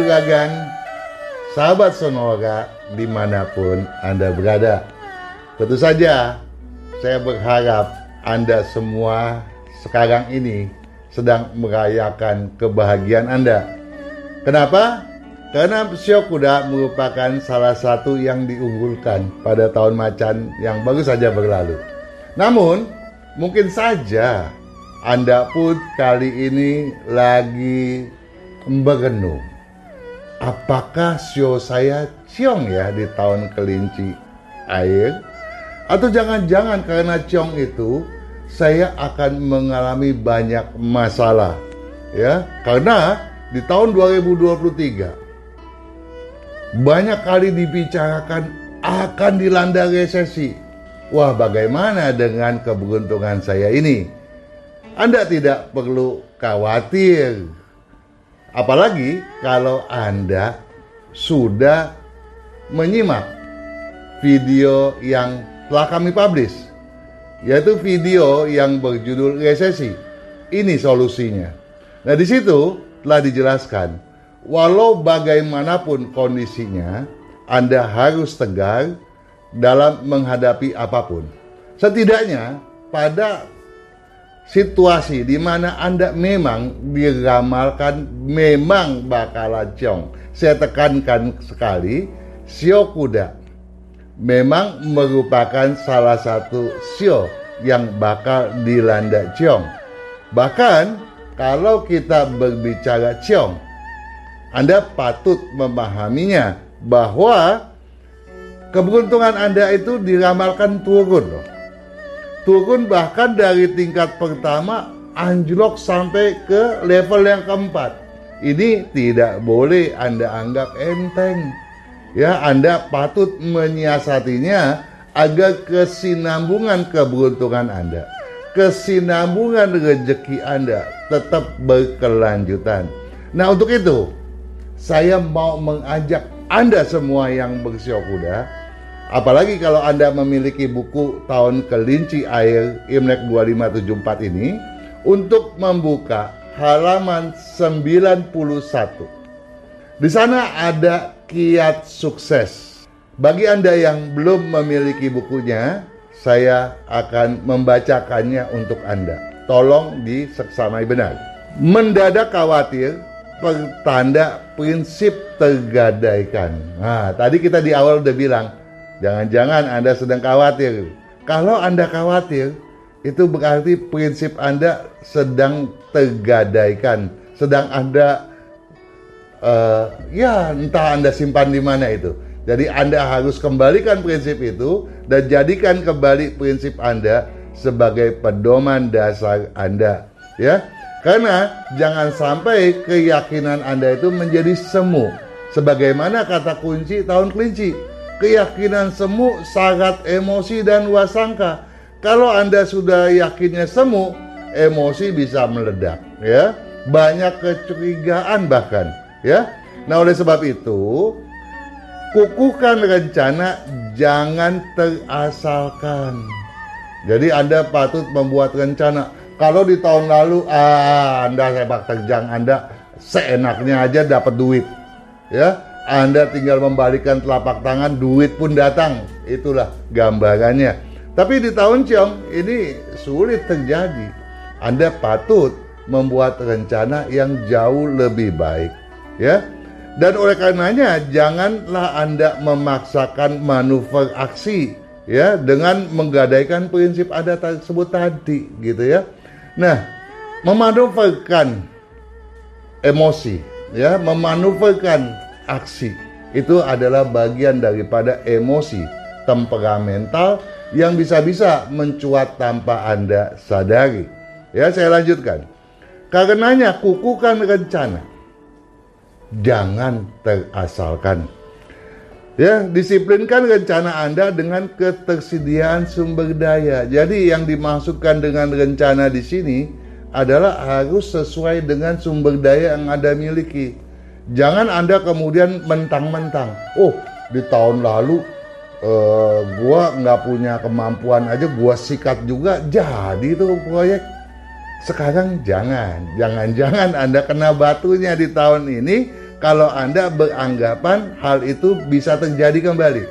juragan, sahabat Sonora di mana pun Anda berada. Tentu saja saya berharap Anda semua sekarang ini sedang merayakan kebahagiaan Anda. Kenapa? Karena Sio Kuda merupakan salah satu yang diunggulkan pada tahun macan yang baru saja berlalu. Namun, mungkin saja Anda pun kali ini lagi berenung. Apakah sio saya ciong ya di tahun kelinci air? Atau jangan-jangan karena ciong itu saya akan mengalami banyak masalah ya? Karena di tahun 2023 banyak kali dibicarakan akan dilanda resesi. Wah bagaimana dengan keberuntungan saya ini? Anda tidak perlu khawatir apalagi kalau Anda sudah menyimak video yang telah kami publish, yaitu video yang berjudul resesi. Ini solusinya. Nah, di situ telah dijelaskan, walau bagaimanapun kondisinya, Anda harus tegar dalam menghadapi apa pun. Setidaknya pada situasi di mana Anda memang diramalkan memang bakal ciong. Saya tekankan sekali, sio kuda memang merupakan salah satu sio yang bakal dilanda ciong. Bahkan kalau kita berbicara ciong, Anda patut memahaminya bahwa keberuntungan Anda itu diramalkan turun loh. Turun bahkan dari tingkat pertama anjlok sampai ke level yang keempat. Ini tidak boleh Anda anggap enteng ya Anda patut menyiasatinya agar kesinambungan keberuntungan Anda, kesinambungan rezeki Anda tetap berkelanjutan. Nah, untuk itu saya mau mengajak Anda semua yang bersiok kuda, apalagi kalau Anda memiliki buku tahun kelinci air Imlek 2574 ini untuk membuka halaman 91. Di sana ada kiat sukses. Bagi Anda yang belum memiliki bukunya, saya akan membacakannya untuk Anda. Tolong diseksamai benar. Mendadak khawatir, pertanda prinsip tergadaikan. Nah, tadi kita di awal udah bilang, jangan-jangan Anda sedang khawatir. Kalau Anda khawatir, itu berarti prinsip Anda sedang tergadaikan, sedang Anda uh, ya entah Anda simpan di mana itu. Jadi Anda harus kembalikan prinsip itu dan jadikan kembali prinsip Anda sebagai pedoman dasar Anda, ya. Karena jangan sampai keyakinan Anda itu menjadi semu. Sebagaimana kata kunci tahun kelinci, keyakinan semu syarat emosi dan wasangka. Kalau Anda sudah yakinnya semu, emosi bisa meledak, ya. Banyak kecurigaan bahkan ya. Nah, oleh sebab itu, kukuhkan rencana jangan terasalkan. Jadi Anda patut membuat rencana. Kalau di tahun lalu ah, Anda sepak terjang, Anda seenaknya aja dapat duit. Ya, Anda tinggal membalikan telapak tangan, duit pun datang. Itulah gambarannya. Tapi di tahun Ciong ini sulit terjadi. Anda patut membuat rencana yang jauh lebih baik ya. Dan oleh karenanya janganlah Anda memaksakan manuver aksi ya dengan menggadaikan prinsip ada tersebut tadi gitu ya. Nah, memanuverkan emosi ya, memanuverkan aksi itu adalah bagian daripada emosi temperamental yang bisa-bisa mencuat tanpa Anda sadari. Ya, saya lanjutkan. Karenanya kukukan rencana jangan terasalkan. Ya, disiplinkan rencana Anda dengan ketersediaan sumber daya. Jadi yang dimaksudkan dengan rencana di sini adalah harus sesuai dengan sumber daya yang Anda miliki. Jangan Anda kemudian mentang-mentang, oh di tahun lalu uh, gua nggak punya kemampuan aja, gua sikat juga jadi tuh proyek. Sekarang jangan, jangan-jangan Anda kena batunya di tahun ini kalau Anda beranggapan hal itu bisa terjadi kembali.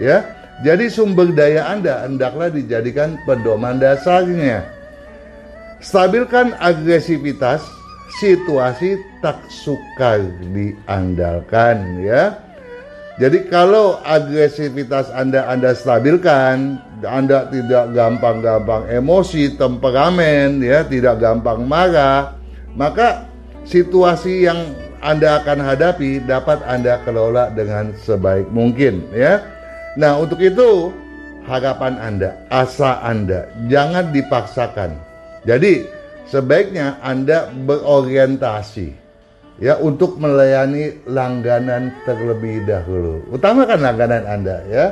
Ya. Jadi sumber daya Anda hendaklah dijadikan pedoman dasarnya. Stabilkan agresivitas situasi tak sukar diandalkan ya. Jadi kalau agresivitas Anda Anda stabilkan, Anda tidak gampang-gampang emosi, temperamen ya, tidak gampang marah, maka situasi yang Anda akan hadapi dapat Anda kelola dengan sebaik mungkin ya. Nah, untuk itu harapan Anda, asa Anda jangan dipaksakan. Jadi, sebaiknya Anda berorientasi ya untuk melayani langganan terlebih dahulu. Utamakan langganan Anda ya.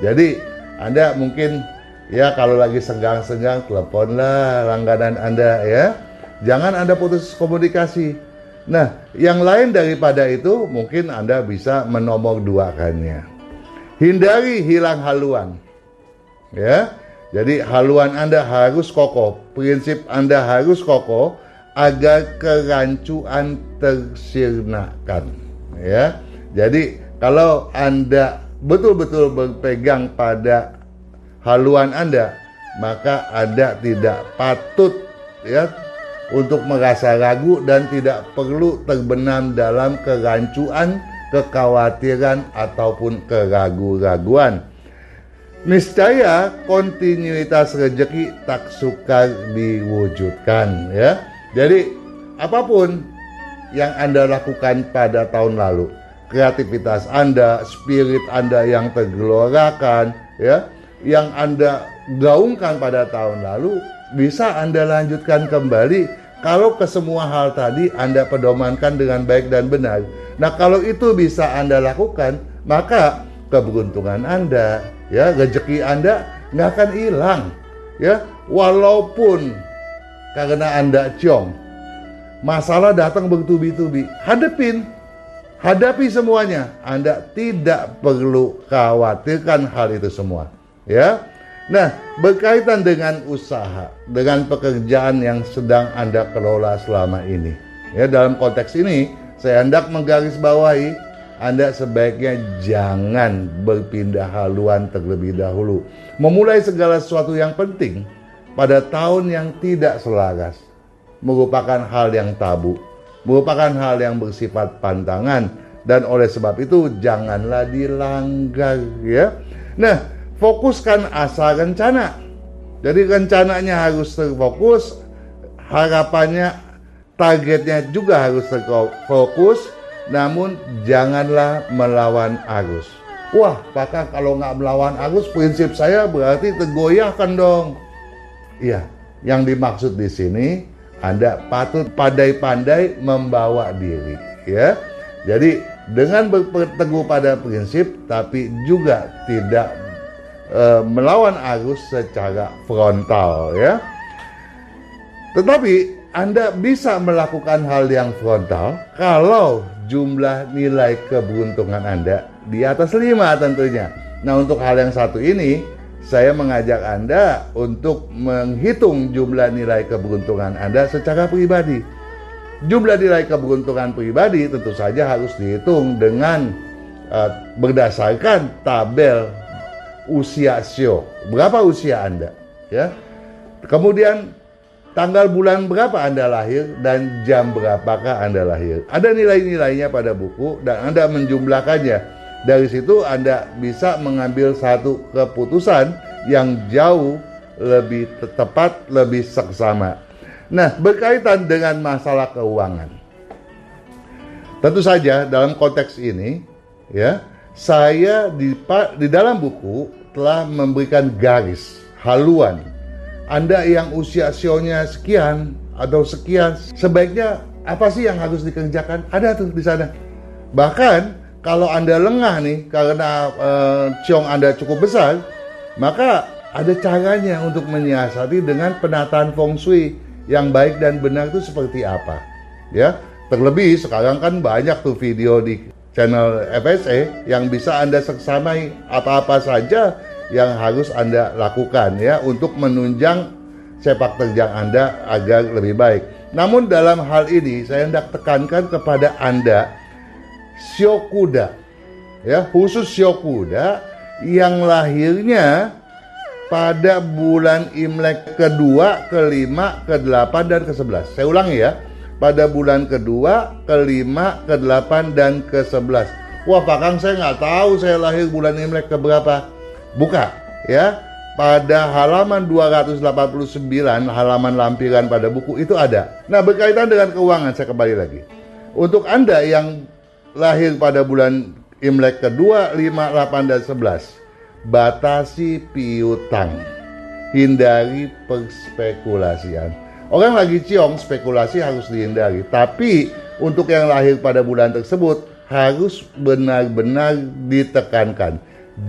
Jadi Anda mungkin ya kalau lagi senggang-senggang teleponlah langganan Anda ya. Jangan Anda putus komunikasi. Nah, yang lain daripada itu mungkin Anda bisa menomor duakannya. Hindari hilang haluan. Ya. Jadi haluan Anda harus kokoh, prinsip Anda harus kokoh agar kerancuan tersirnakan ya jadi kalau anda betul-betul berpegang pada haluan anda maka anda tidak patut ya untuk merasa ragu dan tidak perlu terbenam dalam kerancuan, kekhawatiran ataupun keraguan-raguan. Niscaya kontinuitas rezeki tak sukar diwujudkan ya. Jadi apa pun yang Anda lakukan pada tahun lalu, kreativitas Anda, spirit Anda yang tergelorakan, ya, yang Anda gaungkan pada tahun lalu bisa Anda lanjutkan kembali kalau ke semua hal tadi Anda pedomankan dengan baik dan benar. Nah, kalau itu bisa Anda lakukan, maka keberuntungan Anda, ya, rezeki Anda nggak akan hilang, ya, walaupun karena Anda ciong. Masalah datang bertubi-tubi. Hadepin. Hadapi semuanya. Anda tidak perlu khawatirkan hal itu semua. Ya. Nah, berkaitan dengan usaha, dengan pekerjaan yang sedang Anda kelola selama ini. Ya, dalam konteks ini saya hendak menggarisbawahi anda sebaiknya jangan berpindah haluan terlebih dahulu. Memulai segala sesuatu yang penting pada tahun yang tidak selaras merupakan hal yang tabu, merupakan hal yang bersifat pantangan dan oleh sebab itu janganlah dilanggar ya. Nah, fokuskan asa rencana. Jadi rencananya harus terfokus, harapannya targetnya juga harus terfokus, namun janganlah melawan arus. Wah, maka kalau nggak melawan arus, prinsip saya berarti tergoyahkan dong. Iya, yang dimaksud di sini Anda patut pandai-pandai membawa diri, ya. Jadi dengan berteguh pada prinsip tapi juga tidak e, melawan arus secara frontal, ya. Tetapi Anda bisa melakukan hal yang frontal kalau jumlah nilai keberuntungan Anda di atas 5 tentunya. Nah, untuk hal yang satu ini saya mengajak Anda untuk menghitung jumlah nilai keberuntungan Anda secara pribadi. Jumlah nilai keberuntungan pribadi tentu saja harus dihitung dengan uh, berdasarkan tabel usia sio. Berapa usia Anda? Ya. Kemudian tanggal bulan berapa Anda lahir dan jam berapakah Anda lahir. Ada nilai-nilainya pada buku dan Anda menjumlahkannya dari situ Anda bisa mengambil satu keputusan yang jauh lebih tepat, lebih seksama. Nah, berkaitan dengan masalah keuangan. Tentu saja dalam konteks ini ya, saya di di dalam buku telah memberikan garis haluan. Anda yang usia sionya sekian atau sekian, sebaiknya apa sih yang harus dikerjakan? Ada tuh di sana. Bahkan kalau Anda lengah nih karena uh, ciong Anda cukup besar, maka ada caranya untuk menyiasati dengan penataan feng shui yang baik dan benar itu seperti apa. Ya, terlebih sekarang kan banyak tuh video di channel FSA yang bisa Anda seksamai apa-apa saja yang harus Anda lakukan ya untuk menunjang sepak terjang Anda agar lebih baik. Namun dalam hal ini saya hendak tekankan kepada Anda Syokuda. Ya, khusus Syokuda yang lahirnya pada bulan Imlek kedua, kelima, kedelapan, dan ke-11. Saya ulangi ya, pada bulan kedua, kelima, kedelapan, dan ke-11. Wah Pak Kang saya nggak tahu saya lahir bulan Imlek keberapa. Buka ya, pada halaman 289 halaman lampiran pada buku itu ada. Nah berkaitan dengan keuangan saya kembali lagi. Untuk Anda yang lahir pada bulan Imlek kedua, 5, 8, dan 11 batasi piutang, hindari perspekulasian. Orang lagi ciong, spekulasi harus dihindari. Tapi untuk yang lahir pada bulan tersebut harus benar-benar ditekankan.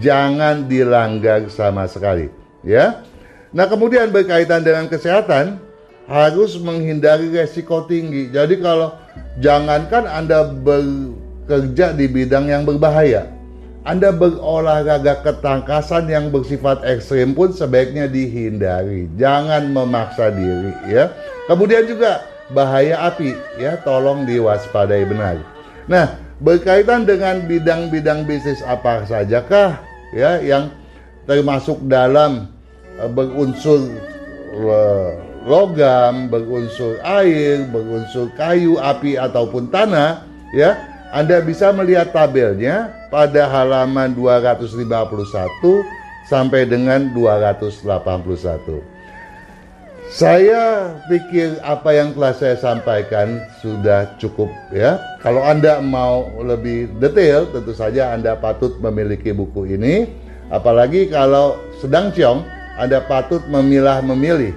Jangan dilanggar sama sekali, ya. Nah, kemudian berkaitan dengan kesehatan harus menghindari resiko tinggi. Jadi kalau jangankan Anda bekerja di bidang yang berbahaya, anda berolahraga ketangkasan yang bersifat ekstrim pun sebaiknya dihindari. Jangan memaksa diri ya. Kemudian juga bahaya api ya, tolong diwaspadai benar. Nah, berkaitan dengan bidang-bidang bisnis apa sajakah ya yang termasuk dalam uh, berunsur uh, logam, berunsur air, berunsur kayu, api ataupun tanah ya anda bisa melihat tabelnya pada halaman 251 sampai dengan 281. Saya pikir apa yang telah saya sampaikan sudah cukup ya. Kalau Anda mau lebih detail, tentu saja Anda patut memiliki buku ini. Apalagi kalau sedang ciong, Anda patut memilah memilih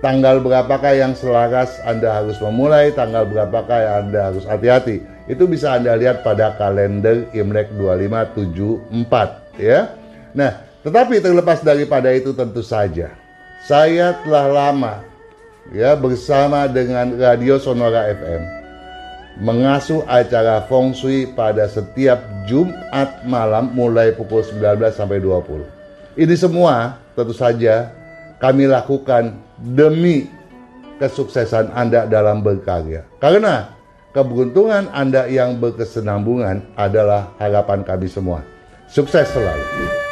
tanggal berapakah yang selaras Anda harus memulai, tanggal berapakah yang Anda harus hati-hati. Itu bisa Anda lihat pada kalender Imlek 2574 ya. Nah, tetapi terlepas daripada itu tentu saja saya telah lama ya bersama dengan Radio Sonora FM mengasuh acara Feng Shui pada setiap Jumat malam mulai pukul 19 sampai 20. Ini semua tentu saja kami lakukan demi kesuksesan Anda dalam berkarya. Karena keberuntungan Anda yang berkesenambungan adalah harapan kami semua. Sukses selalu.